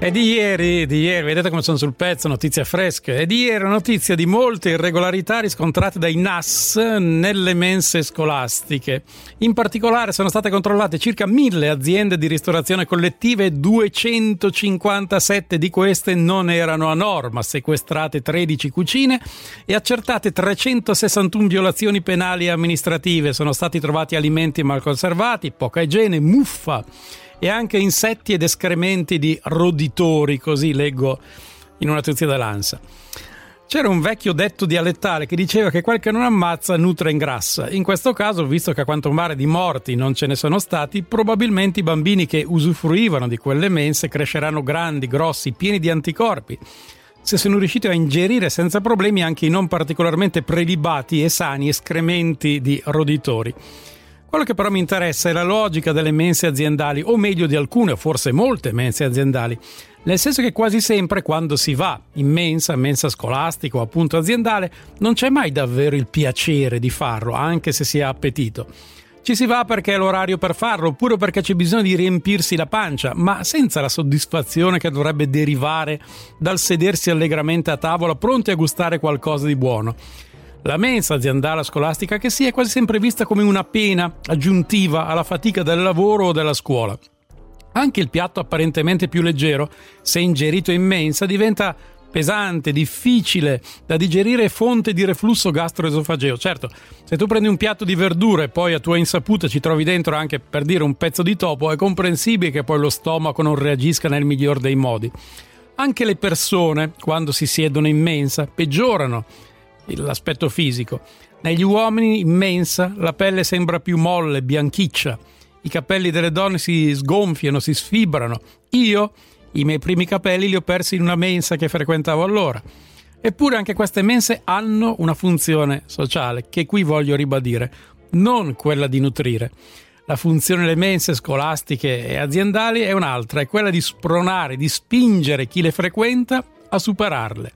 È di ieri, di ieri, vedete come sono sul pezzo, notizie fresche. È di ieri notizia di molte irregolarità riscontrate dai NAS nelle mense scolastiche. In particolare sono state controllate circa mille aziende di ristorazione collettiva e 257 di queste non erano a norma, sequestrate 13 cucine e accertate 361 violazioni penali e amministrative. Sono stati trovati alimenti mal conservati, poca igiene, muffa e anche insetti ed escrementi di roditori, così leggo in una notizia dell'ANSA. C'era un vecchio detto dialettale che diceva che quel che non ammazza nutre e ingrassa. In questo caso, visto che a quanto pare di morti non ce ne sono stati, probabilmente i bambini che usufruivano di quelle mense cresceranno grandi, grossi, pieni di anticorpi. Se sono riusciti a ingerire senza problemi anche i non particolarmente prelibati e sani escrementi di roditori. Quello che però mi interessa è la logica delle mense aziendali, o meglio di alcune, forse molte mense aziendali. Nel senso che quasi sempre quando si va in mensa, mensa scolastica o appunto aziendale, non c'è mai davvero il piacere di farlo, anche se si ha appetito. Ci si va perché è l'orario per farlo, oppure perché c'è bisogno di riempirsi la pancia, ma senza la soddisfazione che dovrebbe derivare dal sedersi allegramente a tavola pronti a gustare qualcosa di buono. La mensa aziendale scolastica che sia è quasi sempre vista come una pena aggiuntiva alla fatica del lavoro o della scuola. Anche il piatto apparentemente più leggero, se ingerito in mensa, diventa pesante, difficile da digerire e fonte di reflusso gastroesofageo. Certo, se tu prendi un piatto di verdure e poi a tua insaputa ci trovi dentro anche per dire un pezzo di topo, è comprensibile che poi lo stomaco non reagisca nel miglior dei modi. Anche le persone, quando si siedono in mensa, peggiorano l'aspetto fisico. Negli uomini in mensa la pelle sembra più molle, bianchiccia, i capelli delle donne si sgonfiano, si sfibrano. Io i miei primi capelli li ho persi in una mensa che frequentavo allora. Eppure anche queste mense hanno una funzione sociale che qui voglio ribadire, non quella di nutrire. La funzione delle mense scolastiche e aziendali è un'altra, è quella di spronare, di spingere chi le frequenta a superarle.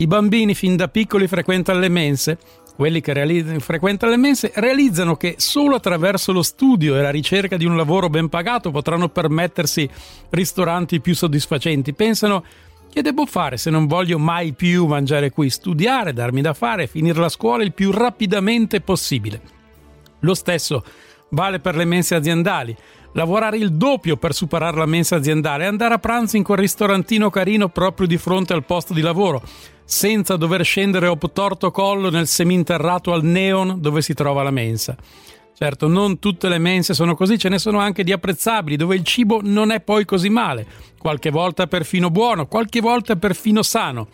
I bambini fin da piccoli frequentano le mense. Quelli che frequentano le mense realizzano che solo attraverso lo studio e la ricerca di un lavoro ben pagato potranno permettersi ristoranti più soddisfacenti. Pensano che devo fare se non voglio mai più mangiare qui? Studiare, darmi da fare, finire la scuola il più rapidamente possibile. Lo stesso vale per le mense aziendali lavorare il doppio per superare la mensa aziendale, andare a pranzo in quel ristorantino carino proprio di fronte al posto di lavoro, senza dover scendere obtorto collo nel seminterrato al neon dove si trova la mensa. Certo, non tutte le mense sono così, ce ne sono anche di apprezzabili, dove il cibo non è poi così male, qualche volta perfino buono, qualche volta perfino sano.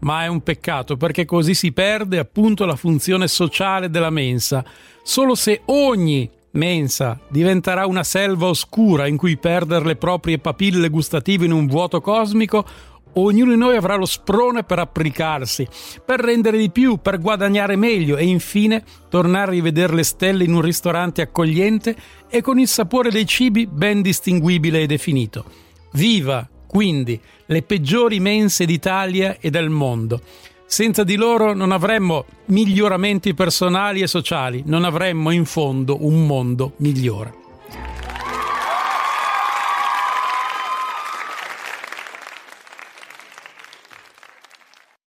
Ma è un peccato perché così si perde appunto la funzione sociale della mensa. Solo se ogni mensa diventerà una selva oscura in cui perdere le proprie papille gustative in un vuoto cosmico, ognuno di noi avrà lo sprone per applicarsi, per rendere di più, per guadagnare meglio e infine tornare a rivedere le stelle in un ristorante accogliente e con il sapore dei cibi ben distinguibile e definito. Viva, quindi, le peggiori mense d'Italia e del mondo. Senza di loro non avremmo miglioramenti personali e sociali, non avremmo in fondo un mondo migliore.